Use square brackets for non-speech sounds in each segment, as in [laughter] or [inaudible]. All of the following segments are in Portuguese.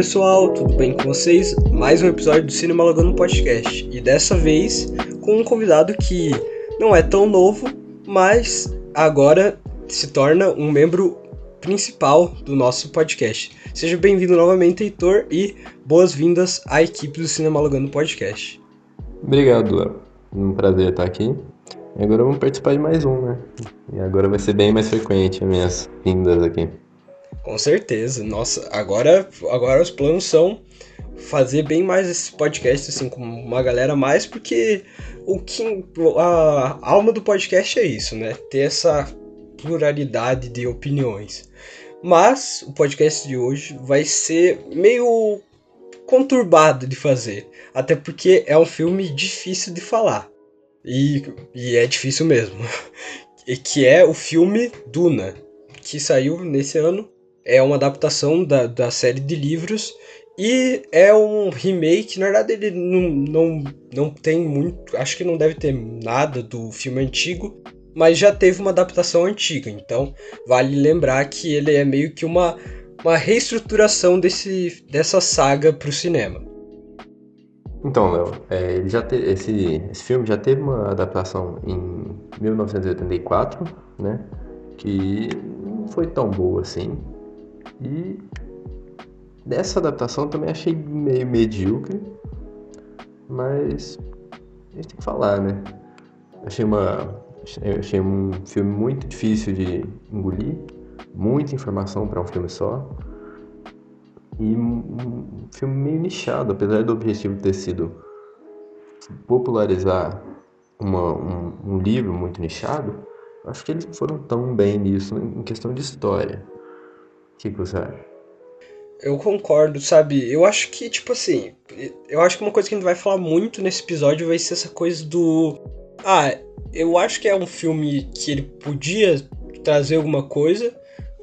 pessoal, tudo bem com vocês? Mais um episódio do Cinema Logando Podcast e dessa vez com um convidado que não é tão novo, mas agora se torna um membro principal do nosso podcast. Seja bem-vindo novamente, Heitor, e boas-vindas à equipe do Cinema Logando Podcast. Obrigado, Léo. Um prazer estar aqui. E agora vamos participar de mais um, né? E agora vai ser bem mais frequente as minhas vindas aqui. Com certeza. Nossa, agora, agora os planos são fazer bem mais esse podcast assim com uma galera mais, porque o que a alma do podcast é isso, né? Ter essa pluralidade de opiniões. Mas o podcast de hoje vai ser meio conturbado de fazer, até porque é um filme difícil de falar. E, e é difícil mesmo. [laughs] E que é o filme Duna, que saiu nesse ano é uma adaptação da, da série de livros e é um remake, na verdade ele não, não, não tem muito, acho que não deve ter nada do filme antigo, mas já teve uma adaptação antiga, então vale lembrar que ele é meio que uma, uma reestruturação desse, dessa saga para o cinema. Então, Léo, é, ele já te, esse, esse filme já teve uma adaptação em 1984, né? Que não foi tão boa assim. E dessa adaptação também achei meio medíocre, mas a gente tem que falar, né? Achei uma achei um filme muito difícil de engolir, muita informação para um filme só. E um filme meio nichado, apesar do objetivo ter sido popularizar uma, um, um livro muito nichado, acho que eles foram tão bem nisso em questão de história que, que você acha? Eu concordo, sabe? Eu acho que, tipo assim, eu acho que uma coisa que a gente vai falar muito nesse episódio vai ser essa coisa do. Ah, eu acho que é um filme que ele podia trazer alguma coisa,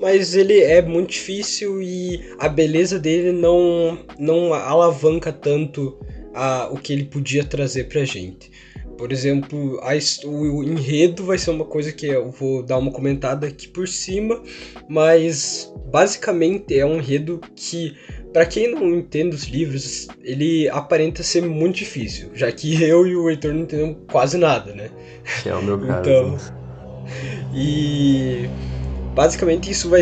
mas ele é muito difícil e a beleza dele não, não alavanca tanto a, o que ele podia trazer pra gente. Por exemplo, a, o enredo vai ser uma coisa que eu vou dar uma comentada aqui por cima, mas basicamente é um enredo que, para quem não entende os livros, ele aparenta ser muito difícil, já que [laughs] eu e o Heitor não entendemos quase nada, né? Que é o meu caso. Então, [laughs] e basicamente isso vai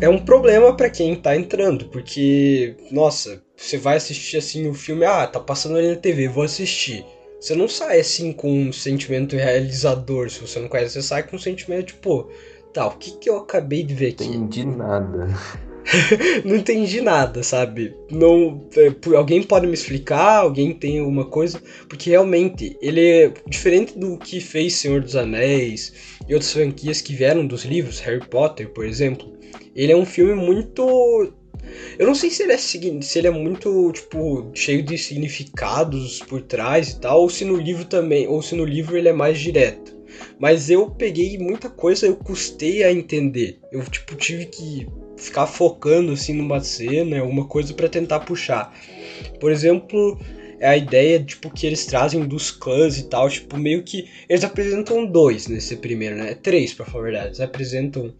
é um problema para quem tá entrando, porque nossa, você vai assistir assim o filme, ah, tá passando ali na TV, vou assistir. Você não sai assim com um sentimento realizador, se você não conhece, você sai com um sentimento tipo, tá, o que que eu acabei de ver aqui? Entendi nada. [laughs] não entendi nada, sabe? Não, é, alguém pode me explicar? Alguém tem alguma coisa? Porque realmente ele é diferente do que fez Senhor dos Anéis e outras franquias que vieram dos livros, Harry Potter, por exemplo. Ele é um filme muito eu não sei se ele é se ele é muito, tipo, cheio de significados por trás e tal, ou se no livro também, ou se no livro ele é mais direto. Mas eu peguei muita coisa, eu custei a entender. Eu, tipo, tive que ficar focando, assim, numa cena, alguma coisa para tentar puxar. Por exemplo, é a ideia, tipo, que eles trazem dos clãs e tal, tipo, meio que. Eles apresentam dois nesse primeiro, né? Três, pra falar a verdade. Eles apresentam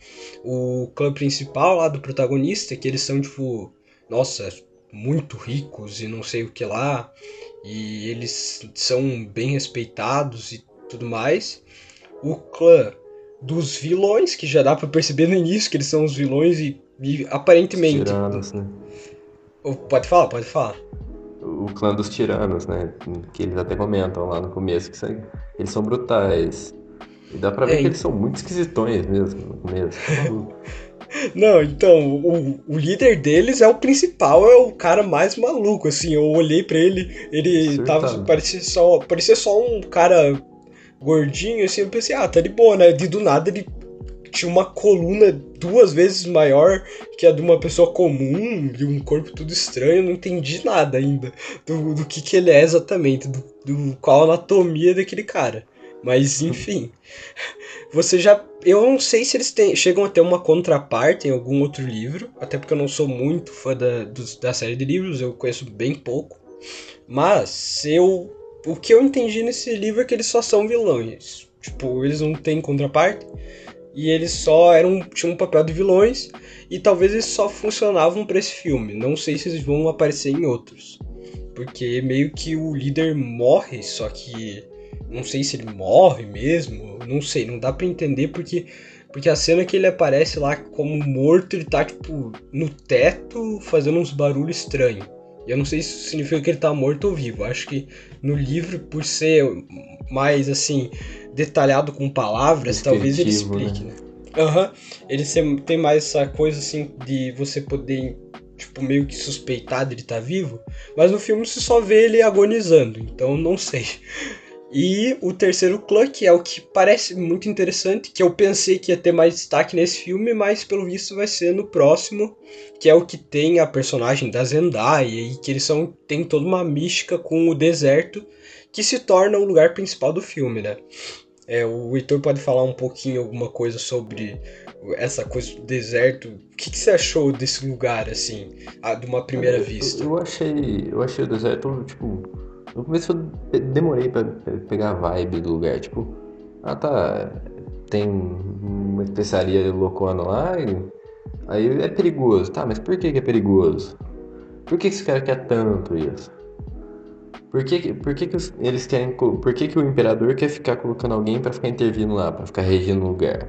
o clã principal lá do protagonista, que eles são, tipo, nossa, muito ricos e não sei o que lá. E eles são bem respeitados e tudo mais. O clã dos vilões, que já dá para perceber no início que eles são os vilões e, e aparentemente. Tiranos, né? Pode falar, pode falar o clã dos tiranos, né? Que eles até comentam lá no começo que são, eles são brutais. E dá pra ver é, que eles são muito esquisitões mesmo no começo. [laughs] Não, então, o, o líder deles é o principal, é o cara mais maluco, assim, eu olhei para ele, ele tava, parecia só, parecia só um cara gordinho, assim, eu pensei, ah, tá de boa, né, de do nada ele tinha uma coluna duas vezes maior que a de uma pessoa comum e um corpo tudo estranho. Eu não entendi nada ainda do, do que, que ele é exatamente, do, do qual a anatomia daquele cara. Mas enfim, [laughs] você já. Eu não sei se eles têm, chegam a ter uma contraparte em algum outro livro, até porque eu não sou muito fã da, do, da série de livros, eu conheço bem pouco. Mas eu. O que eu entendi nesse livro é que eles só são vilões. Tipo, eles não têm contraparte. E eles só eram tinham um papel de vilões e talvez eles só funcionavam para esse filme. Não sei se eles vão aparecer em outros. Porque meio que o líder morre, só que não sei se ele morre mesmo, não sei, não dá para entender porque porque a cena que ele aparece lá como morto, ele tá tipo no teto fazendo uns barulhos estranhos. E eu não sei se isso significa que ele tá morto ou vivo. Acho que no livro, por ser mais assim, detalhado com palavras, talvez ele explique, né? Aham. Uhum. Ele tem mais essa coisa assim de você poder, tipo, meio que suspeitar de ele estar tá vivo. Mas no filme você só vê ele agonizando, então não sei. E o terceiro clã, que é o que parece muito interessante, que eu pensei que ia ter mais destaque nesse filme, mas pelo visto vai ser no próximo, que é o que tem a personagem da Zendaya, e que eles são tem toda uma mística com o deserto, que se torna o lugar principal do filme, né? É, o Heitor pode falar um pouquinho alguma coisa sobre essa coisa do deserto. O que, que você achou desse lugar, assim, de uma primeira eu, vista? Eu, eu, achei, eu achei o deserto, tipo, no começo eu demorei para pegar a vibe do lugar, tipo, ah tá, tem uma especiaria loucona lá, e aí é perigoso, tá, mas por que, que é perigoso? Por que, que esse cara quer tanto isso? Por que, por que, que eles querem. Por que, que o imperador quer ficar colocando alguém para ficar intervindo lá, para ficar regindo o lugar?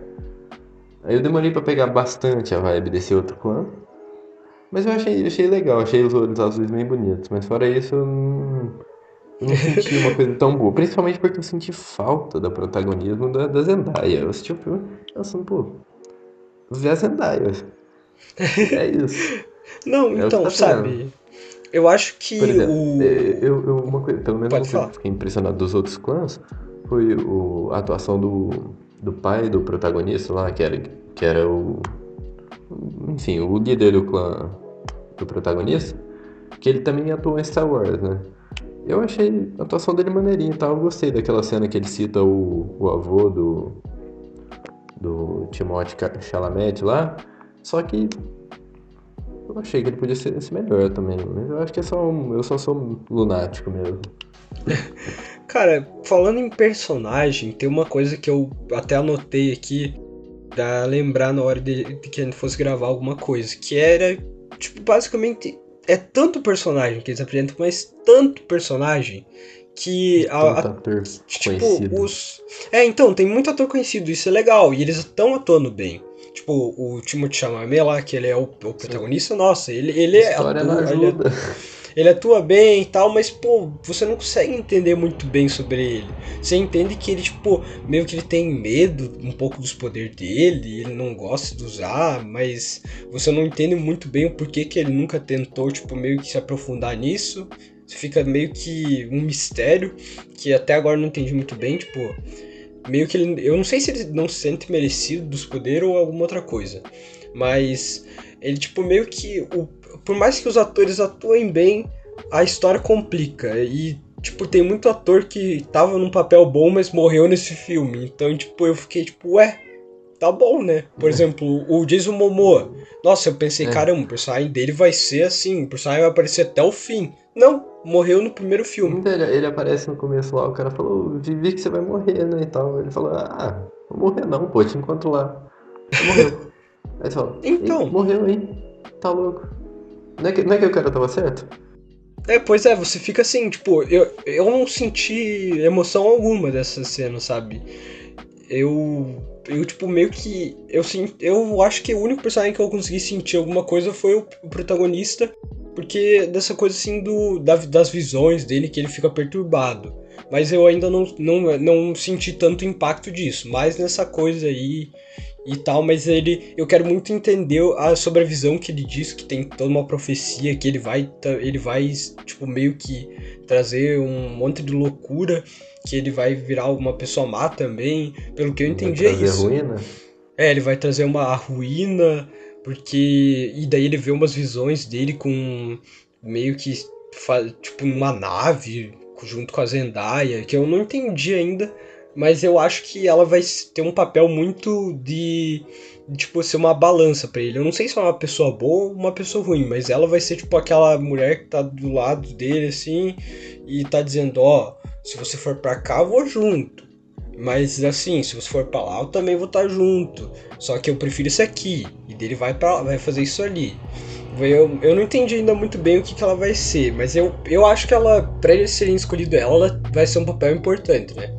Aí eu demorei para pegar bastante a vibe desse outro clã. Mas eu achei, achei legal, achei os olhos azuis bem bonitos. Mas fora isso, eu não, eu não senti uma [laughs] coisa tão boa. Principalmente porque eu senti falta do protagonismo da, da Zendaya. Eu assisti o filme pensando, pô, ver a Zendaya. [laughs] É isso. Não, é então, sabe. Eu acho que exemplo, o. É, eu, eu, uma coisa, pelo menos eu fiquei impressionado dos outros clãs foi o, a atuação do, do pai do protagonista lá, que era, que era o. Enfim, o líder do clã do protagonista, que ele também atuou em Star Wars, né? Eu achei a atuação dele maneirinha e tal. Eu gostei daquela cena que ele cita o, o avô do, do Timothée Chalamet lá. Só que eu achei que ele podia ser, ser melhor também, mas eu acho que é só um, eu só sou lunático mesmo. [laughs] Cara, falando em personagem, tem uma coisa que eu até anotei aqui pra lembrar na hora de, de que a gente fosse gravar alguma coisa, que era, tipo, basicamente é tanto personagem que eles apresentam, mas tanto personagem que a, a, tipo conhecido. os é então tem muito ator conhecido isso é legal e eles estão atuando bem Tipo, o Timothée Chalamet lá, que ele é o, o protagonista, nossa, ele, ele é atua, ele, ele, ele atua bem e tal, mas, pô, você não consegue entender muito bem sobre ele. Você entende que ele, tipo, meio que ele tem medo um pouco dos poderes dele, ele não gosta de usar, mas você não entende muito bem o porquê que ele nunca tentou, tipo, meio que se aprofundar nisso. Fica meio que um mistério que até agora não entendi muito bem, tipo meio que ele. Eu não sei se ele não se sente merecido dos poderes ou alguma outra coisa. Mas ele, tipo, meio que. O, por mais que os atores atuem bem, a história complica. E, tipo, tem muito ator que tava num papel bom, mas morreu nesse filme. Então, tipo, eu fiquei, tipo, ué, tá bom, né? Por é. exemplo, o Jason Momoa. Nossa, eu pensei, é. caramba, o personagem dele vai ser assim, o personagem vai aparecer até o fim. Não, morreu no primeiro filme. Ele, ele aparece no começo lá, o cara falou, vi que você vai morrer, né, e tal. Ele falou, ah, não morrer não, pô, te encontro lá. Morreu. [laughs] Aí você fala, então. morreu, hein? Tá louco. Não é, que, não é que o cara tava certo? É, pois é, você fica assim, tipo, eu, eu não senti emoção alguma dessa cena, sabe? Eu. Eu, tipo, meio que. Eu, eu acho que o único personagem que eu consegui sentir alguma coisa foi o, o protagonista porque dessa coisa assim do, da, das visões dele que ele fica perturbado. Mas eu ainda não, não, não senti tanto impacto disso. Mas nessa coisa aí e tal, mas ele eu quero muito entender a, sobre a visão que ele diz que tem toda uma profecia que ele vai ele vai tipo meio que trazer um monte de loucura que ele vai virar uma pessoa má também pelo que eu entendi vai é isso ruína. é ele vai trazer uma ruína porque. E daí ele vê umas visões dele com meio que. Tipo, uma nave junto com a Zendaya, que eu não entendi ainda, mas eu acho que ela vai ter um papel muito de. Tipo, ser uma balança para ele. Eu não sei se é uma pessoa boa ou uma pessoa ruim, mas ela vai ser, tipo, aquela mulher que tá do lado dele, assim, e tá dizendo: Ó, oh, se você for pra cá, eu vou junto. Mas assim, se você for pra lá, eu também vou estar junto. Só que eu prefiro isso aqui. E dele vai para vai fazer isso ali. Eu, eu não entendi ainda muito bem o que, que ela vai ser, mas eu, eu acho que ela, pra eles serem escolhido ela, ela vai ser um papel importante, né?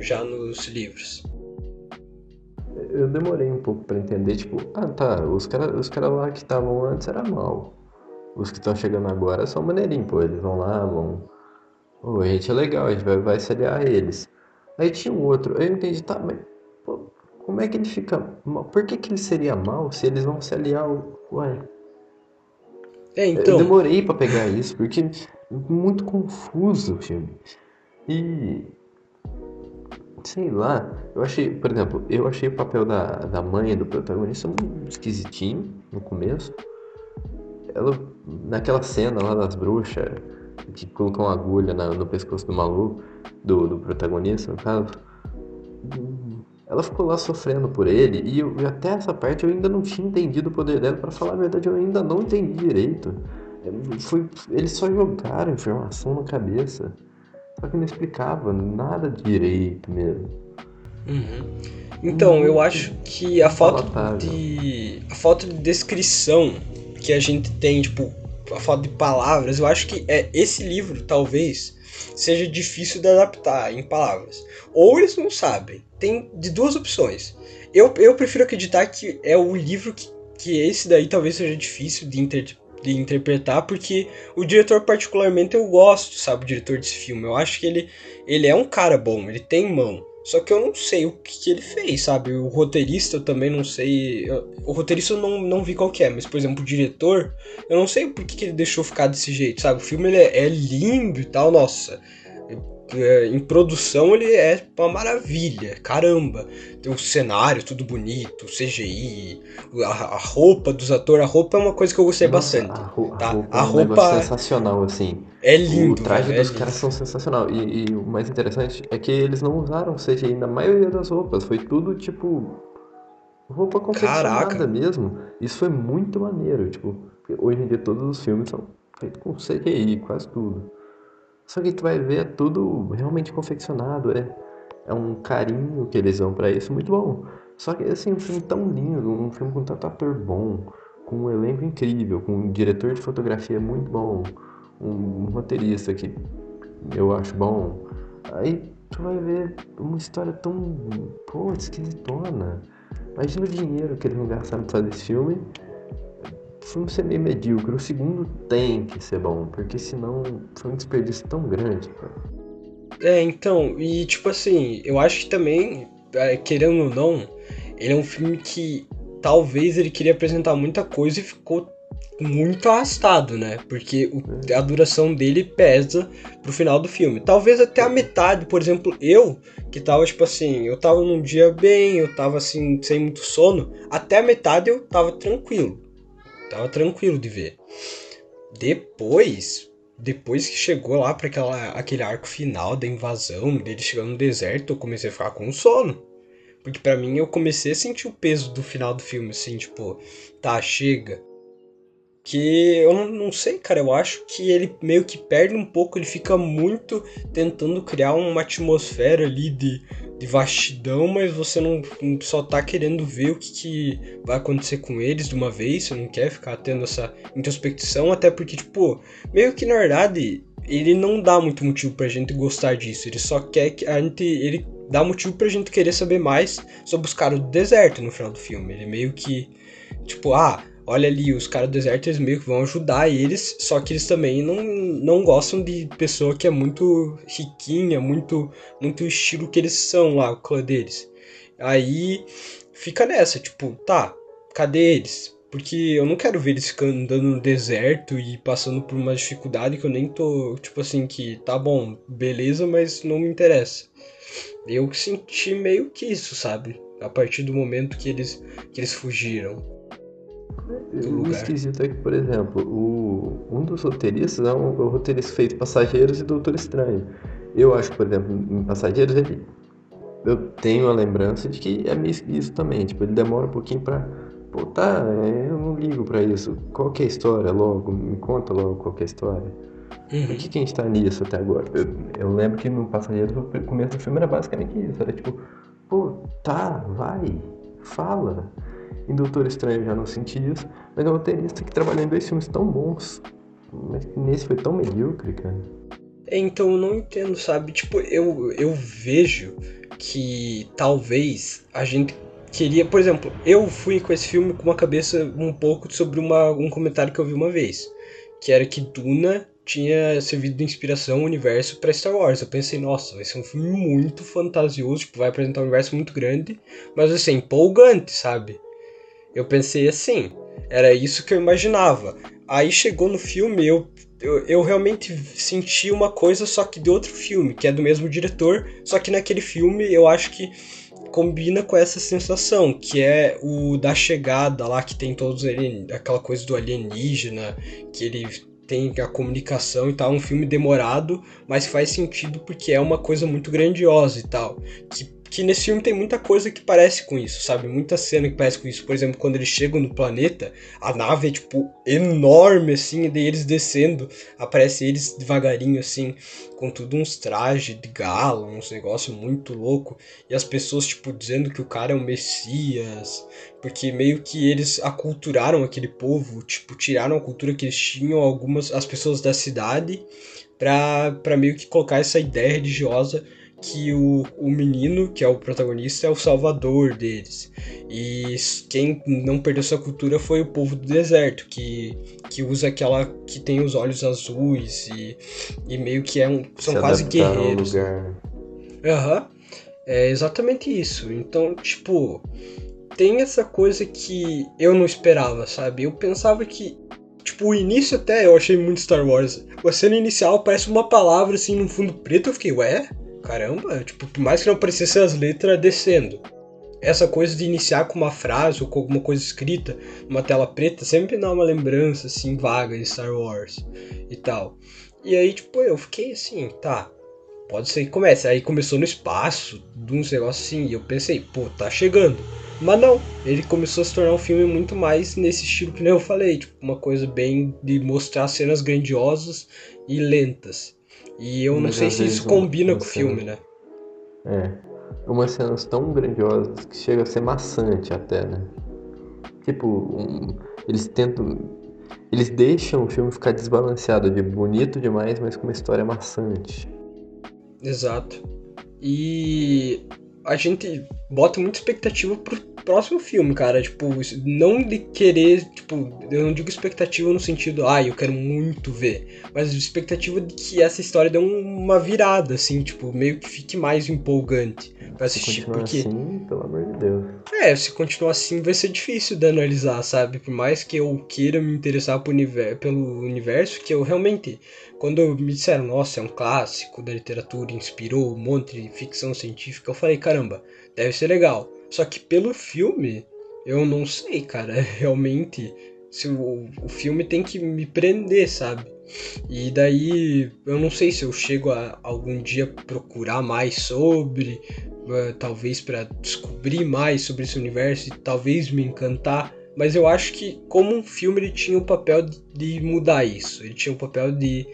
Já nos livros. Eu demorei um pouco para entender, tipo, ah tá, os caras os cara lá que estavam antes era mal. Os que estão chegando agora são maneirinhos, pô, eles vão lá, vão. Pô, a gente é legal, a gente vai, vai se aliar a eles. Aí tinha um outro, eu entendi, tá, mas pô, como é que ele fica mal? Por que, que ele seria mal se eles vão se aliar ao. Ué. É, então. Eu demorei para pegar isso, porque é muito confuso o filme. E. Sei lá, eu achei, por exemplo, eu achei o papel da, da mãe do protagonista um esquisitinho no começo. Ela, naquela cena lá das bruxas, que colocam uma agulha na, no pescoço do maluco, do, do protagonista, no caso. Ela ficou lá sofrendo por ele e, eu, até essa parte eu ainda não tinha entendido o poder dela. Para falar a verdade, eu ainda não entendi direito. Foi, eles só jogaram informação na cabeça. Só que não explicava nada direito mesmo. Uhum. Então, eu acho que a falta de. a falta de descrição que a gente tem, tipo, a falta de palavras, eu acho que é esse livro, talvez, seja difícil de adaptar em palavras. Ou eles não sabem. Tem de duas opções. Eu, eu prefiro acreditar que é o livro que, que esse daí talvez seja difícil de, inter, de interpretar, porque o diretor, particularmente, eu gosto, sabe, o diretor desse filme. Eu acho que ele, ele é um cara bom, ele tem mão. Só que eu não sei o que, que, ele fez, sabe? O roteirista eu também não sei. O roteirista eu não, não vi qual é, mas, por exemplo, o diretor, eu não sei por que, que ele deixou ficar desse jeito, sabe? O filme ele é, é lindo e tal, nossa. É, em produção ele é uma maravilha, caramba. Tem o cenário tudo bonito, CGI, a, a, roupa dos atores, a roupa é uma coisa que eu gostei Nossa, bastante. A, roupa, tá? a roupa, é sensacional, assim. É lindo. O traje é dos lindo. caras são sensacional. E, e, o mais interessante é que eles não usaram CGI na maioria das roupas, foi tudo tipo roupa confeccionada Caraca. mesmo. Isso foi muito maneiro, tipo, hoje em dia todos os filmes são feitos com CGI, quase tudo. Só que tu vai ver é tudo realmente confeccionado, é, é um carinho que eles dão para isso muito bom. Só que assim, um filme tão lindo, um filme com tanto ator bom, com um elenco incrível, com um diretor de fotografia muito bom, um, um roteirista que eu acho bom. Aí tu vai ver uma história tão, pô, esquisitona. Imagina o dinheiro que eles não gastaram pra fazer esse filme filme ser meio medíocre. O segundo tem que ser bom, porque senão foi um desperdício tão grande, cara. É, então, e tipo assim, eu acho que também, é, querendo ou não, ele é um filme que talvez ele queria apresentar muita coisa e ficou muito arrastado, né? Porque o, é. a duração dele pesa pro final do filme. Talvez até a metade, por exemplo, eu, que tava tipo assim, eu tava num dia bem, eu tava assim, sem muito sono, até a metade eu tava tranquilo. Tava tranquilo de ver. Depois, depois que chegou lá para aquele arco final da invasão, dele chegando no deserto, eu comecei a ficar com sono. Porque para mim eu comecei a sentir o peso do final do filme, assim, tipo, tá, chega. Que eu não, não sei, cara, eu acho que ele meio que perde um pouco, ele fica muito tentando criar uma atmosfera ali de de vastidão, mas você não, só tá querendo ver o que, que, vai acontecer com eles de uma vez, você não quer ficar tendo essa introspecção, até porque, tipo, meio que na verdade ele não dá muito motivo pra gente gostar disso, ele só quer que a gente. Ele dá motivo pra gente querer saber mais sobre os caras do deserto no final do filme. Ele meio que, tipo, ah, olha ali, os caras do eles meio que vão ajudar eles, só que eles também não, não gostam de pessoa que é muito riquinha, muito muito estilo que eles são lá, o clã deles. Aí fica nessa, tipo, tá, cadê eles? Porque eu não quero ver eles andando no deserto e passando por uma dificuldade que eu nem tô, tipo assim, que tá bom, beleza, mas não me interessa. Eu senti meio que isso, sabe? A partir do momento que eles, que eles fugiram. O esquisito é que, por exemplo, o, um dos roteiristas é um, o roteirista feito Passageiros e Doutor Estranho. Eu acho que, por exemplo, em Passageiros ele. Eu tenho a lembrança de que é meio esquisito também. Tipo, ele demora um pouquinho pra. Pô, tá, eu não ligo pra isso. Qual que é a história logo? Me conta logo qual que é a história. Uhum. Por que, que a gente tá nisso até agora? Eu, eu lembro que no Passageiro, o começo do filme era basicamente isso. Era tipo, pô, tá, vai, fala. Em Doutor Estranho eu já não senti isso, mas é um roteirista que trabalhou em dois filmes tão bons, mas nesse foi tão medíocre, cara. É, então eu não entendo, sabe? Tipo, eu, eu vejo que talvez a gente queria, por exemplo, eu fui com esse filme com uma cabeça um pouco sobre uma, um comentário que eu vi uma vez, que era que Duna tinha servido de inspiração ao universo para Star Wars. Eu pensei, nossa, vai ser um filme muito fantasioso, tipo, vai apresentar um universo muito grande, mas assim, empolgante, sabe? Eu pensei assim, era isso que eu imaginava. Aí chegou no filme, eu, eu, eu realmente senti uma coisa, só que de outro filme, que é do mesmo diretor, só que naquele filme eu acho que combina com essa sensação, que é o da chegada lá, que tem todos aquela coisa do alienígena, que ele tem a comunicação e tal, um filme demorado, mas faz sentido porque é uma coisa muito grandiosa e tal, que que nesse filme tem muita coisa que parece com isso, sabe? Muita cena que parece com isso. Por exemplo, quando eles chegam no planeta, a nave é, tipo, enorme, assim, e daí eles descendo, aparece eles devagarinho, assim, com tudo uns trajes de gala, uns negócios muito louco. E as pessoas, tipo, dizendo que o cara é o Messias, porque meio que eles aculturaram aquele povo, tipo, tiraram a cultura que eles tinham, algumas, as pessoas da cidade, pra, pra meio que colocar essa ideia religiosa que o, o menino, que é o protagonista, é o salvador deles. E quem não perdeu sua cultura foi o povo do deserto, que, que usa aquela que tem os olhos azuis e, e meio que é um, são Se quase guerreiros. Aham. Uhum. É exatamente isso. Então, tipo, tem essa coisa que eu não esperava, sabe? Eu pensava que Tipo, o início até eu achei muito Star Wars. A cena inicial parece uma palavra assim no fundo preto. Eu fiquei, ué? Caramba, tipo, por mais que não aparecesse as letras descendo. Essa coisa de iniciar com uma frase ou com alguma coisa escrita numa tela preta sempre dá uma lembrança assim vaga de Star Wars e tal. E aí, tipo, eu fiquei assim, tá, pode ser que comece. Aí começou no espaço, de uns negócios assim, e eu pensei, pô, tá chegando. Mas não, ele começou a se tornar um filme muito mais nesse estilo que nem eu falei, tipo, uma coisa bem de mostrar cenas grandiosas e lentas. E eu não sei se isso combina com o filme, né? É. Umas cenas tão grandiosas que chega a ser maçante até, né? Tipo, um, eles tentam. Eles deixam o filme ficar desbalanceado de bonito demais, mas com uma história maçante. Exato. E a gente bota muita expectativa pro próximo filme, cara. Tipo, não de querer, tipo, eu não digo expectativa no sentido, ah, eu quero muito ver, mas expectativa de que essa história dê uma virada, assim, tipo, meio que fique mais empolgante pra assistir. Se porque assim, pelo amor de Deus. É, se continuar assim vai ser difícil de analisar, sabe? Por mais que eu queira me interessar universo, pelo universo, que eu realmente, quando me disseram, nossa, é um clássico da literatura, inspirou um monte de ficção científica, eu falei, caramba, deve ser legal. Só que pelo filme, eu não sei, cara. [laughs] Realmente, se o, o filme tem que me prender, sabe? E daí, eu não sei se eu chego a algum dia procurar mais sobre, uh, talvez para descobrir mais sobre esse universo e talvez me encantar. Mas eu acho que, como um filme, ele tinha o papel de, de mudar isso. Ele tinha o papel de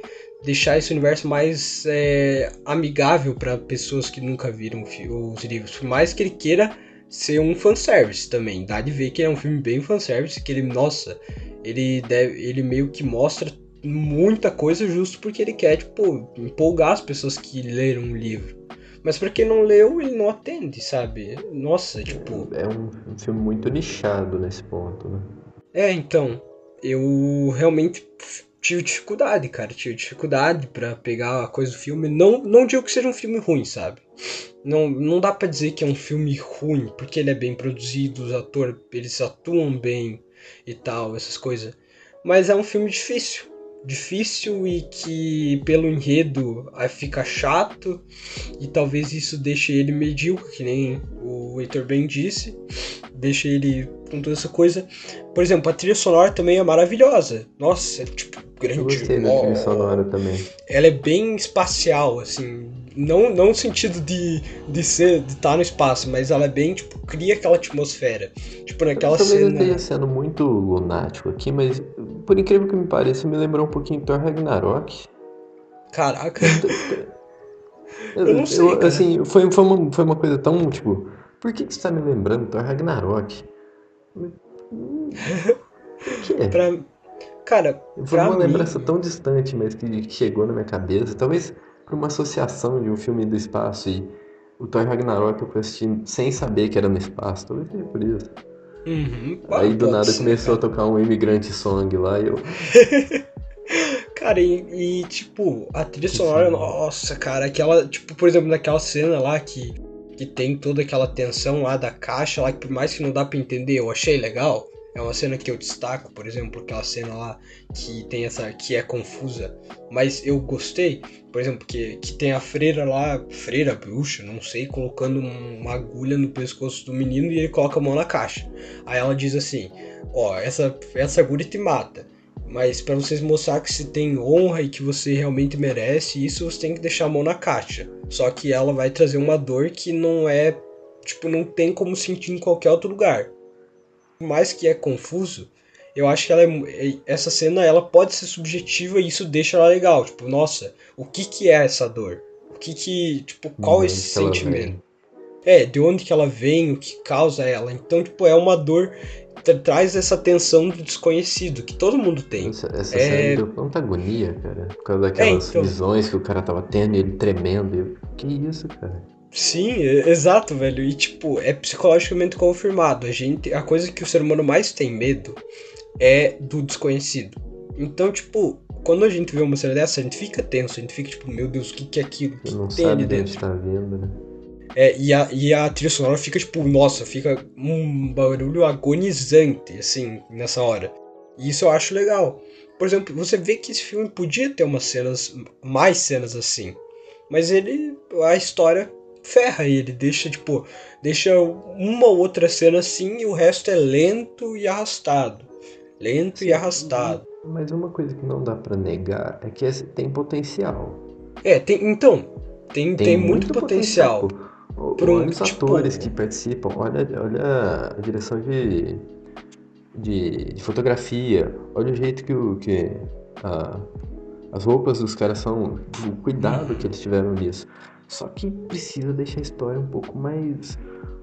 deixar esse universo mais é, amigável para pessoas que nunca viram os livros. Por mais que ele queira ser um fanservice também. Dá de ver que é um filme bem fanservice, que ele, nossa, ele deve, ele meio que mostra muita coisa justo porque ele quer, tipo, empolgar as pessoas que leram o livro. Mas para quem não leu, ele não atende, sabe? Nossa, tipo. É um, um filme muito nichado nesse ponto, né? É, então. Eu realmente tive dificuldade, cara. Tive dificuldade para pegar a coisa do filme. Não, não digo que seja um filme ruim, sabe? Não, não dá para dizer que é um filme ruim, porque ele é bem produzido, os atores eles atuam bem e tal, essas coisas. Mas é um filme difícil. Difícil e que pelo enredo fica chato e talvez isso deixe ele medíocre, que nem o Heitor bem disse, deixa ele com toda essa coisa. Por exemplo, a trilha sonora também é maravilhosa. Nossa, é tipo grande. Eu gostei da trilha sonora também. Ela é bem espacial, assim, não, não no sentido de, de ser de estar tá no espaço, mas ela é bem, tipo, cria aquela atmosfera. Tipo, naquela Talvez cena. eu esteja sendo muito lunático aqui, mas por incrível que me pareça, me lembrou um pouquinho Thor Ragnarok. Caraca. Eu, [laughs] Eu não sei, cara. assim, foi, foi, uma, foi uma coisa tão, tipo, por que, que você tá me lembrando Thor Ragnarok? Hum, [laughs] Por quê? Pra... Cara, Foi uma mim. lembrança tão distante, mas que chegou na minha cabeça. Talvez por uma associação de um filme do espaço e o Thor Ragnarok eu fui assistir sem saber que era no espaço. Talvez seja por isso. Uhum, Aí do nada ser, começou cara. a tocar um imigrante song lá e eu. [laughs] Cara, e, e, tipo, a trilha sonora, nossa, cara, aquela, tipo, por exemplo, naquela cena lá que, que tem toda aquela tensão lá da caixa lá, que por mais que não dá pra entender, eu achei legal. É uma cena que eu destaco, por exemplo, aquela cena lá que tem essa, que é confusa, mas eu gostei, por exemplo, que, que tem a freira lá, freira, bruxa, não sei, colocando um- uma agulha no pescoço do menino e ele coloca a mão na caixa. Aí ela diz assim, ó, essa, essa agulha te mata. Mas pra vocês mostrar que se tem honra e que você realmente merece isso, você tem que deixar a mão na caixa. Só que ela vai trazer uma dor que não é, tipo, não tem como sentir em qualquer outro lugar. Por mais que é confuso, eu acho que ela é, é- essa cena ela pode ser subjetiva e isso deixa ela legal. Tipo, nossa, o que que é essa dor? O que que, tipo, qual é de esse sentimento? É, de onde que ela vem, o que causa ela. Então, tipo, é uma dor tra- traz essa tensão do desconhecido que todo mundo tem. Essa, essa É- série deu tanta agonia, cara. Por causa daquelas então. visões que o cara tava tendo e ele tremendo. e Eu, que isso, cara? Sim, exato, velho. E tipo, é psicologicamente confirmado. A gente, a coisa que o ser humano mais tem medo é do desconhecido. Então, tipo, quando a gente vê uma cena dessa, a gente fica tenso, a gente fica tipo, meu Deus, o que que é aquilo? O que não que tem ali dentro? tá vindo, né? É, e a, e a trilha sonora fica tipo, nossa, fica um barulho agonizante, assim, nessa hora. E isso eu acho legal. Por exemplo, você vê que esse filme podia ter umas cenas, mais cenas assim. Mas ele, a história ferra ele, deixa, tipo, deixa uma ou outra cena assim e o resto é lento e arrastado. Lento e arrastado. Mas uma coisa que não dá pra negar é que esse tem potencial. É, tem, então, tem, tem, muito, potencial. pô. O- Pra um, olha os tipo- atores que participam, olha, olha a direção de, de, de fotografia, olha o jeito que, o, que a- as roupas dos caras são, o cuidado que eles tiveram nisso. Só que precisa deixar a história um pouco mais.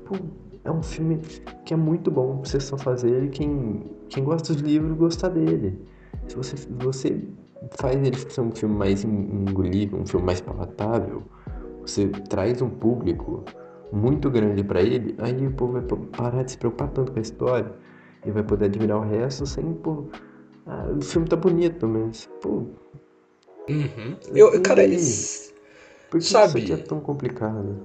pô, é um filme que é muito bom pra você só fazer ele quem, quem gosta dos livros gostar dele. Se você, você faz ele ser um filme mais en- engolível, um filme mais palatável, você traz um público muito grande pra ele, aí o povo vai pa- parar de se preocupar tanto com a história e vai poder admirar o resto sem, pô, ah, o filme tá bonito, mas, pô, Uhum. Eu, cara, daí? Por que Sabe- isso aqui é tão complicado?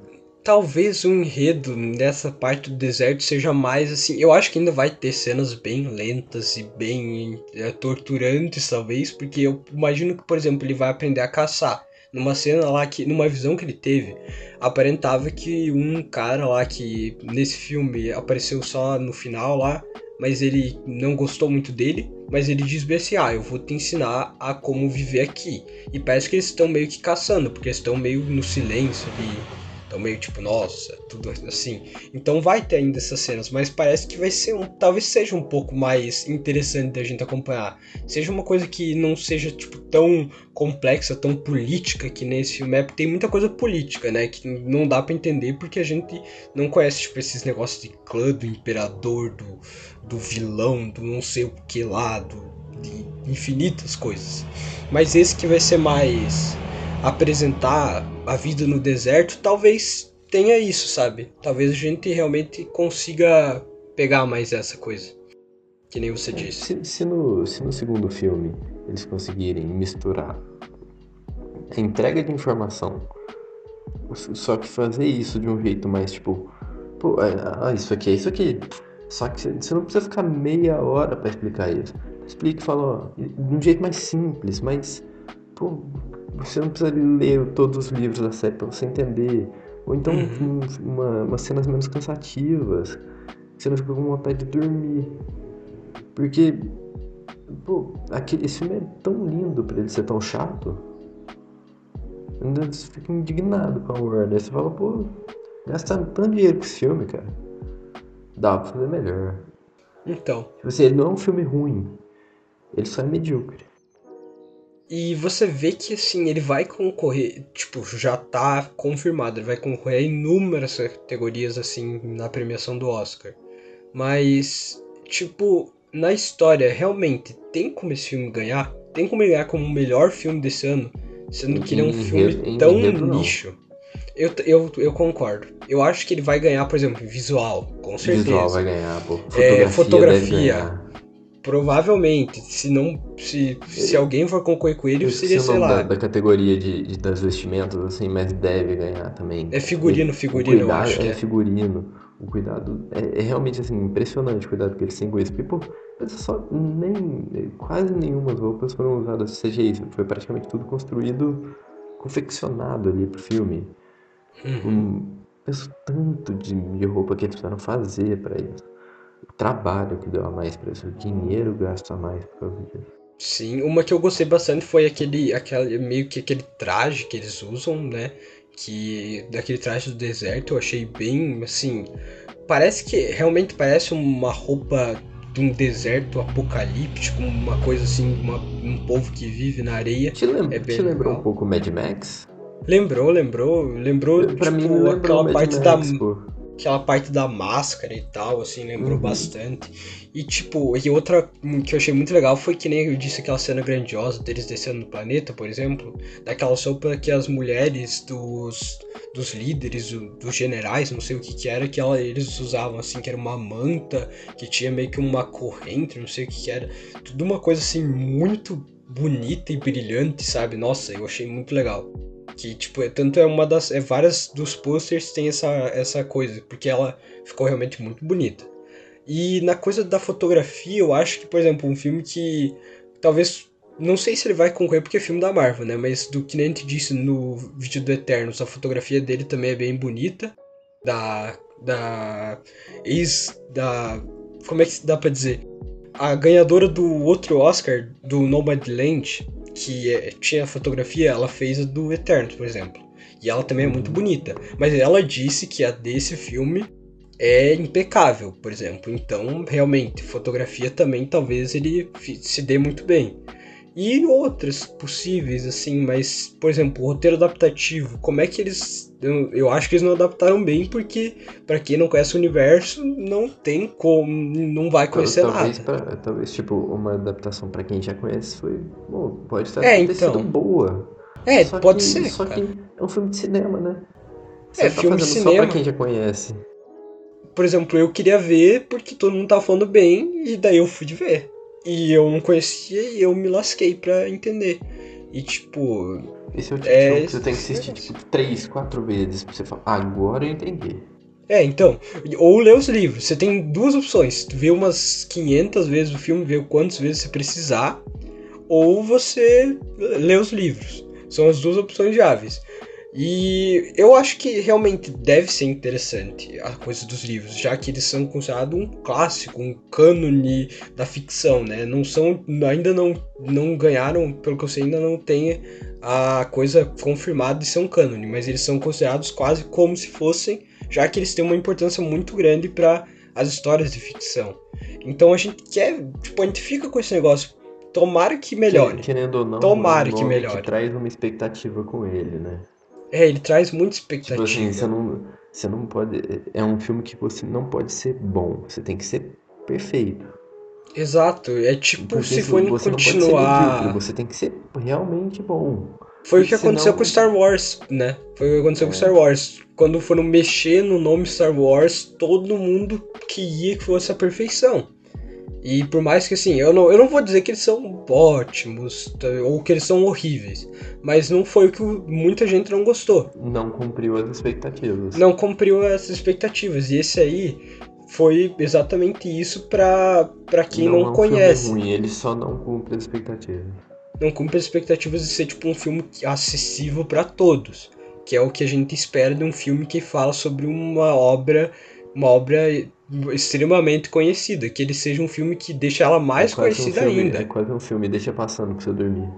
talvez o enredo nessa parte do deserto seja mais assim. Eu acho que ainda vai ter cenas bem lentas e bem é, torturantes, talvez, porque eu imagino que, por exemplo, ele vai aprender a caçar. Numa cena lá que, numa visão que ele teve, aparentava que um cara lá que nesse filme apareceu só no final lá, mas ele não gostou muito dele, mas ele diz bem assim: "Ah, eu vou te ensinar a como viver aqui". E parece que eles estão meio que caçando, porque eles estão meio no silêncio ali. Então meio tipo, nossa, tudo assim. Então vai ter ainda essas cenas, mas parece que vai ser um. Talvez seja um pouco mais interessante da gente acompanhar. Seja uma coisa que não seja, tipo, tão complexa, tão política que nesse filme é, tem muita coisa política, né? Que não dá pra entender porque a gente não conhece, tipo, esses negócios de clã, do imperador, do, do vilão, do não sei o que lá, do, de infinitas coisas. Mas esse que vai ser mais apresentar a vida no deserto, talvez tenha isso, sabe? Talvez a gente realmente consiga pegar mais essa coisa. Que nem você disse. Se, se no, se no segundo filme eles conseguirem misturar a entrega de informação, só que fazer isso de um jeito mais tipo, pô, ah, isso aqui é isso aqui. Só que você não precisa ficar meia hora pra explicar isso. Explique e fala, ó, de um jeito mais simples, mas, pô, você não precisa ler todos os livros da série pra você entender. Ou então Uhum. um- uma, umas cenas menos cansativas. Você não fica com vontade de dormir. Porque, pô, aquele, esse filme é tão lindo pra ele ser tão chato. Ainda você fica indignado com a Warner. Você fala, pô, gastaram tanto dinheiro com esse filme, cara. Dá pra fazer melhor. Então, Tipo assim, ele não é um filme ruim. Ele só é medíocre. E você vê que assim, ele vai concorrer, tipo, já tá confirmado, ele vai concorrer a inúmeras categorias assim na premiação do Oscar. Mas, tipo, na história, realmente tem como esse filme ganhar? Tem como ele ganhar como o melhor filme desse ano? Sendo que ele é um filme tão nicho. Eu, eu, eu concordo. Eu acho que ele vai ganhar, por exemplo, visual, com certeza. Visual vai ganhar, pô. Fotografia. É, fotografia provavelmente, se não. Se, se alguém for concorrer com ele, seria, sei lá. Da, da categoria de, de, das vestimentas, assim, mas deve ganhar também. É figurino, figurino, cuidado, eu acho. É, é figurino. O cuidado é, é, realmente assim, impressionante o cuidado que eles têm com isso. Porque, pô, só nem. Quase nenhuma roupas foram usadas CGI. Foi praticamente tudo construído, confeccionado ali pro filme. Uhum. Um, penso tanto de, de roupa que eles precisaram fazer para isso. O trabalho que deu a mais para isso, o dinheiro gasto a mais por causa disso. Sim, uma que eu gostei bastante foi aquele, aquele meio que aquele traje que eles usam, né? Que daquele traje do deserto eu achei bem assim, parece que realmente parece uma roupa de um deserto apocalíptico, uma coisa assim, uma, um povo que vive na areia. Te, lembra, é te lembrou um pouco Mad Max? Lembrou, lembrou, lembrou, pra tipo, mim, aquela parte Max, da pô. Aquela parte da máscara e tal, assim, lembrou uhum. bastante. E tipo, e outra que eu achei muito legal foi que nem eu disse aquela cena grandiosa deles descendo no planeta, por exemplo, daquela sopa que as mulheres dos dos líderes, dos generais, não sei o que que era, que ela, eles usavam assim, que era uma manta, que tinha meio que uma corrente, não sei o que que era. Tudo uma coisa assim muito bonita e brilhante, sabe? Nossa, eu achei muito legal. Que, tipo, é, tanto é uma das. É várias dos posters tem essa, essa coisa, porque ela ficou realmente muito bonita. E na coisa da fotografia, eu acho que, por exemplo, um filme que talvez. Não sei se ele vai concorrer porque é filme da Marvel, né? Mas do que a gente disse no vídeo do Eternos, a fotografia dele também é bem bonita. Da. Da. Ex. Da. Como é que dá pra dizer? A ganhadora do outro Oscar, do Nomadland, que é, tinha fotografia, ela fez a do Eternos, por exemplo. E ela também é muito bonita. Mas ela disse que a desse filme é impecável, por exemplo. Então, realmente, fotografia também talvez ele se dê muito bem. E outras possíveis, assim, mas, por exemplo, o roteiro adaptativo, como é que eles. Eu, eu acho que eles não adaptaram bem, porque, para quem não conhece o universo, não tem como. Não vai conhecer talvez nada. Pra, talvez, tipo, uma adaptação para quem já conhece foi. Bom, pode estar é, então, sido boa. É, só pode que, ser. Só cara. que é um filme de cinema, né? Você é, tá filme de cinema. Só pra quem já conhece. Por exemplo, eu queria ver porque todo mundo tava falando bem, e daí eu fui de ver. E eu não conhecia e eu me lasquei pra entender. E tipo. Esse é o tipo é, de que você tem que assistir tipo, três, quatro vezes pra você falar, agora eu entendi. É, então. Ou ler os livros. Você tem duas opções. Ver umas 500 vezes o filme, ver quantas vezes você precisar. Ou você ler os livros. São as duas opções viáveis. E eu acho que realmente deve ser interessante a coisa dos livros, já que eles são considerados um clássico, um cânone da ficção, né? Não são, ainda não, não ganharam, pelo que eu sei, ainda não tem a coisa confirmada de ser um cânone, mas eles são considerados quase como se fossem, já que eles têm uma importância muito grande para as histórias de ficção. Então a gente quer, tipo, a gente fica com esse negócio. Tomara que melhore. Querendo ou não, Tomara que melhore. Traz uma expectativa com ele, né? É, ele traz muita expectativa. Tipo assim, você não, você não pode. É um filme que você não pode ser bom. Você tem que ser perfeito. Exato. É tipo Porque se for você continuar. Você tem que ser realmente bom. Foi o que aconteceu com Star Wars, né? Foi o que aconteceu é. com Star Wars. Quando foram mexer no nome Star Wars, todo mundo queria que fosse a perfeição. E por mais que assim, eu não, eu não vou dizer que eles são ótimos tá, ou que eles são horríveis, mas não foi o que muita gente não gostou. Não cumpriu as expectativas. Não cumpriu as expectativas. E esse aí foi exatamente isso para quem não, não é um conhece. Filme ruim, ele só não cumpre as expectativas. Não cumpre as expectativas de ser tipo um filme acessível para todos, que é o que a gente espera de um filme que fala sobre uma obra, uma obra extremamente conhecida, que ele seja um filme que deixa ela mais é conhecida um filme, ainda. É quase um filme, deixa passando pra você dormir.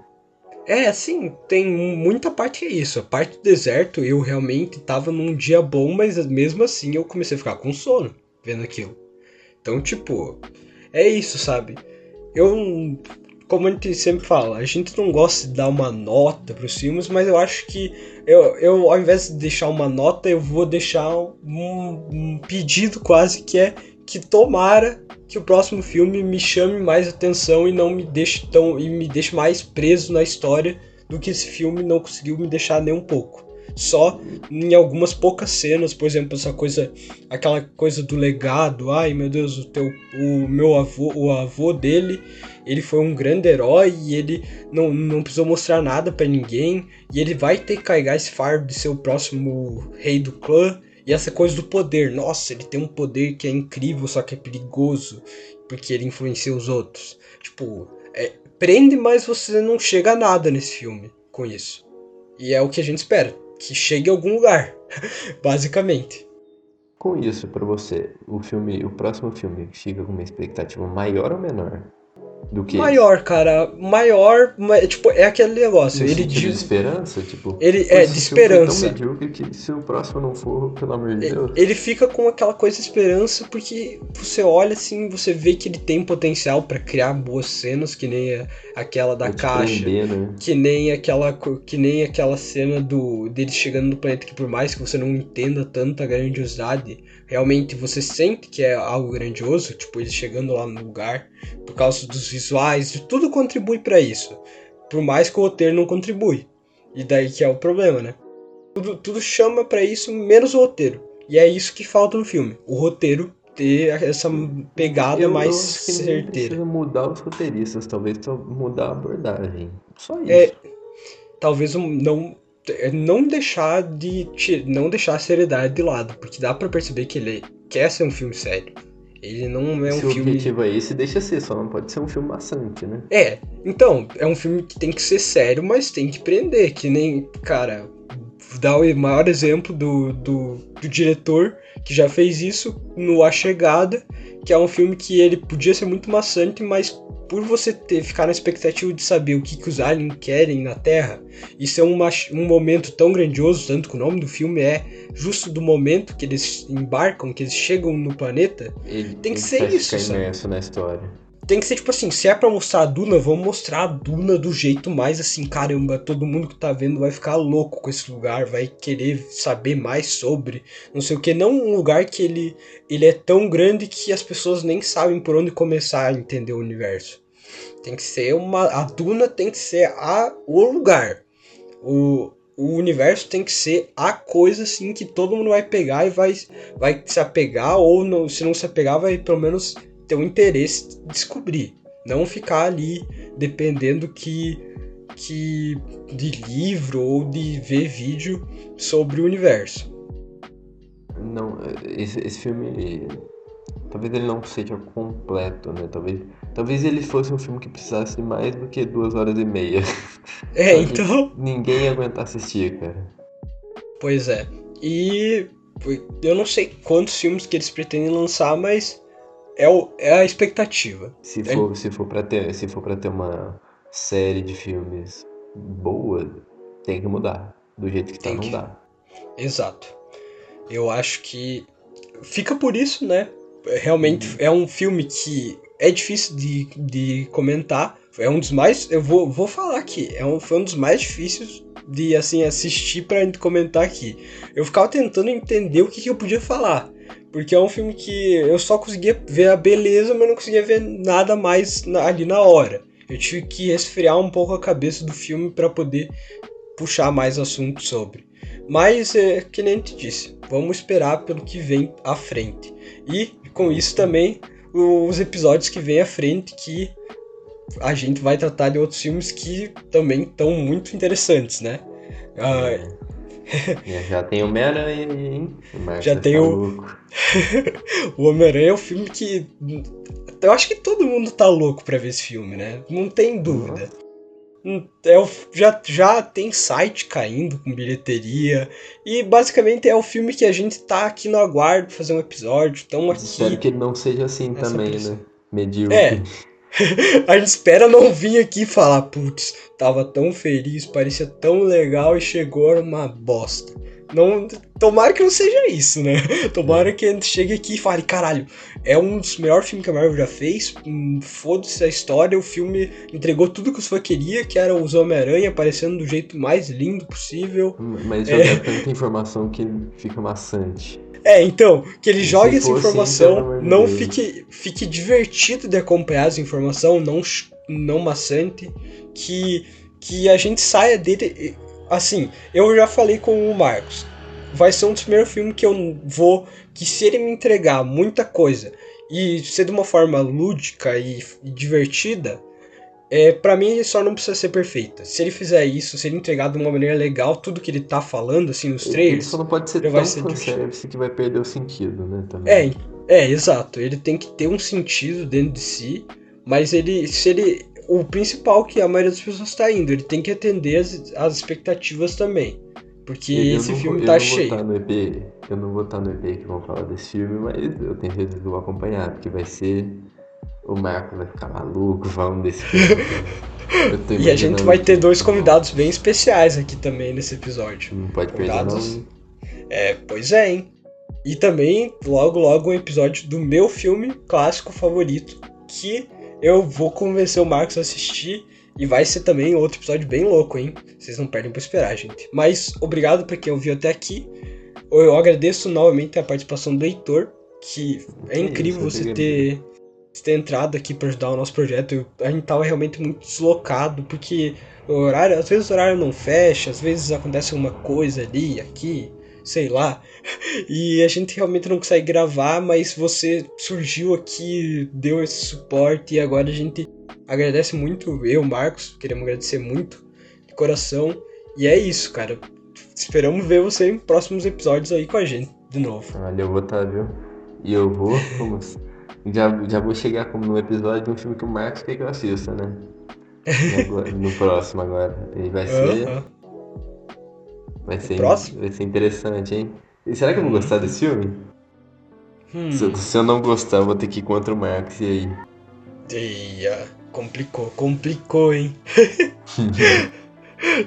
É, assim, tem muita parte que é isso. A parte do deserto, eu realmente tava num dia bom, mas mesmo assim eu comecei a ficar com sono vendo aquilo. Então, tipo, é isso, sabe? Eu como a gente sempre fala, a gente não gosta de dar uma nota para os filmes, mas eu acho que eu, eu, ao invés de deixar uma nota, eu vou deixar um, um pedido quase que é que tomara que o próximo filme me chame mais atenção e não me deixe tão e me deixe mais preso na história do que esse filme não conseguiu me deixar nem um pouco. Só em algumas poucas cenas, por exemplo, essa coisa, aquela coisa do legado, ai meu Deus, o teu o meu avô, o avô dele, ele foi um grande herói e ele não, não precisou mostrar nada para ninguém, e ele vai ter que carregar esse fardo de ser o próximo rei do clã. E essa coisa do poder, nossa, ele tem um poder que é incrível, só que é perigoso, porque ele influencia os outros. Tipo, é, prende, mas você não chega a nada nesse filme com isso. E é o que a gente espera, que chegue a algum lugar, [laughs] basicamente. Com isso, para você, o filme, o próximo filme fica com uma expectativa maior ou menor? Do que maior, cara, maior, tipo, é aquele negócio, ele de esperança, tipo, ele é de esperança. Tão medíocre que se o próximo não for, pelo amor de Deus. Ele fica com aquela coisa de esperança porque você olha assim, você vê que ele tem potencial para criar boas cenas, que nem aquela da caixa, prender, né? que nem aquela que nem aquela cena do dele chegando no planeta que por mais que você não entenda tanta grandiosidade, realmente você sente que é algo grandioso, tipo ele chegando lá no lugar por causa dos visuais, de tudo contribui para isso. Por mais que o roteiro não contribui. E daí que é o problema, né? Tudo, tudo chama para isso, menos o roteiro. E é isso que falta no filme. O roteiro ter essa pegada eu, mais certeira. Precisa mudar os roteiristas, talvez mudar a abordagem. Só isso. É, talvez não não deixar de não deixar a seriedade de lado, porque dá para perceber que ele quer ser um filme sério. Ele não é um Se filme. Se o objetivo é esse, deixa ser, só não pode ser um filme maçante, né? É, então, é um filme que tem que ser sério, mas tem que prender, que nem, cara, dá o maior exemplo do, do, do diretor que já fez isso no A Chegada, que é um filme que ele podia ser muito maçante, mas por você ter, ficar na expectativa de saber o que, que os aliens querem na Terra, isso é uma, um momento tão grandioso, tanto que o nome do filme é justo do momento que eles embarcam, que eles chegam no planeta, Ele, tem que ser isso, sabe? na história tem que ser tipo assim, se é pra mostrar a Duna, vamos mostrar a Duna do jeito mais assim, caramba, todo mundo que tá vendo vai ficar louco com esse lugar, vai querer saber mais sobre, não sei o que, não um lugar que ele, ele é tão grande que as pessoas nem sabem por onde começar a entender o universo. Tem que ser uma, a Duna tem que ser a, o lugar. O, o universo tem que ser a coisa assim que todo mundo vai pegar e vai, vai se apegar, ou não, se não se apegar, vai pelo menos ter um interesse de descobrir. Não ficar ali dependendo que, que de livro ou de ver vídeo sobre o universo. Não, esse, esse filme talvez ele não seja completo, né? Talvez, talvez ele fosse um filme que precisasse mais do que duas horas e meia. É, [laughs] então. Ninguém ia aguentar assistir, cara. Pois é. E eu não sei quantos filmes que eles pretendem lançar, mas é, o, é a expectativa. Se é... for, se for para ter, se for para ter uma série de filmes boa, tem que mudar. Do jeito que tá, tem tá, que... não dá. Exato. Eu acho que fica por isso, né? Realmente uhum. é um filme que é difícil de, de comentar. É um dos mais. Eu vou, vou falar aqui. É um, foi um dos mais difíceis de assim assistir pra comentar aqui. Eu ficava tentando entender o que, que eu podia falar. Porque é um filme que eu só conseguia ver a beleza, mas não conseguia ver nada mais ali na hora. Eu tive que resfriar um pouco a cabeça do filme para poder puxar mais assunto sobre. Mas, é, que nem te disse, vamos esperar pelo que vem à frente. E, com isso também, os episódios que vem à frente, que a gente vai tratar de outros filmes que também estão muito interessantes, né? Uh, já tem Homem-Aranha hein? Já tem o. [laughs] o Homem-Aranha é um filme que. Eu acho que todo mundo tá louco pra ver esse filme, né? Não tem dúvida. Uhum. É o... já, já tem site caindo com bilheteria. E basicamente é o filme que a gente tá aqui no aguardo fazer um episódio. Estamos aqui. Espero que ele não seja assim também, pressão. né? Medíocre. É. [laughs] a gente espera não vir aqui falar, putz, tava tão feliz, parecia tão legal e chegou uma bosta. Não, tomara que não seja isso, né? [laughs] Tomara que a gente chegue aqui e fale, caralho, é um dos melhores filmes que a Marvel já fez. Hum, foda-se a história, o filme entregou tudo que os fãs queriam, que era os Homem-Aranha aparecendo do jeito mais lindo possível. Mas joga é... tanta informação que fica maçante. É, então, que ele jogue essa informação, então, não fique, fique divertido de acompanhar essa informação, não, não maçante, que, que a gente saia dele. Assim, eu já falei com o Marcos, vai ser um dos primeiros filmes que eu vou. Que se ele me entregar muita coisa e ser de uma forma lúdica e, e divertida, é, para mim só não precisa ser perfeita. Se ele fizer isso, se ele entregar de uma maneira legal tudo que ele tá falando, assim, nos trailers. Ele só não pode ser tão vai ser fanservice que vai perder o sentido, né? Também. É, é, exato. Ele tem que ter um sentido dentro de si, mas ele. Se ele. O principal que a maioria das pessoas tá indo, ele tem que atender as, as expectativas também. Porque eu esse filme vou, tá eu cheio. Vou no EP, eu não vou estar no EP que vão falar desse filme, mas eu tenho certeza que vou acompanhar, porque vai ser o Marco vai ficar maluco falando desse [laughs] filme. e a gente vai ter dois convidados bem especiais aqui também nesse episódio. Não pode convidados... perder não. É, pois é, hein? E também, logo, logo, um episódio do meu filme clássico favorito, que eu vou convencer o Marcos a assistir. E vai ser também outro episódio bem louco, hein? Vocês não perdem pra esperar, gente. Mas obrigado pra quem ouviu até aqui. Eu agradeço novamente a participação do Heitor, que é incrível você ter ter entrado aqui para ajudar o nosso projeto. A gente tava realmente muito deslocado, porque o horário, às vezes o horário não fecha, às vezes acontece alguma coisa ali, aqui, sei lá. [laughs] E a gente realmente não consegue gravar, mas você surgiu aqui, deu esse suporte e agora a gente agradece muito, eu, Marcos, queremos agradecer muito de coração. E é isso, cara. Esperamos ver você em próximos episódios aí com a gente de novo. Valeu, viu? E eu vou, vamos [laughs] já, já vou chegar como no episódio de um filme que o Marcos quer que eu assista, né? Agora, [laughs] no próximo agora. E vai ser. Uhum. Vai ser, próximo? vai ser interessante, hein? E será que eu vou gostar desse filme? Hum. Se, se, eu não gostar, eu vou ter que ir contra o Marcos, e aí? Eia, complicou, complicou, hein? [laughs]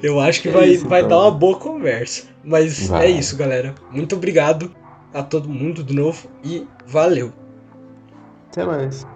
eu acho que é vai, isso, vai então. dar uma boa conversa. Mas vai. é isso, galera. Muito obrigado a todo mundo de novo e valeu! Até mais.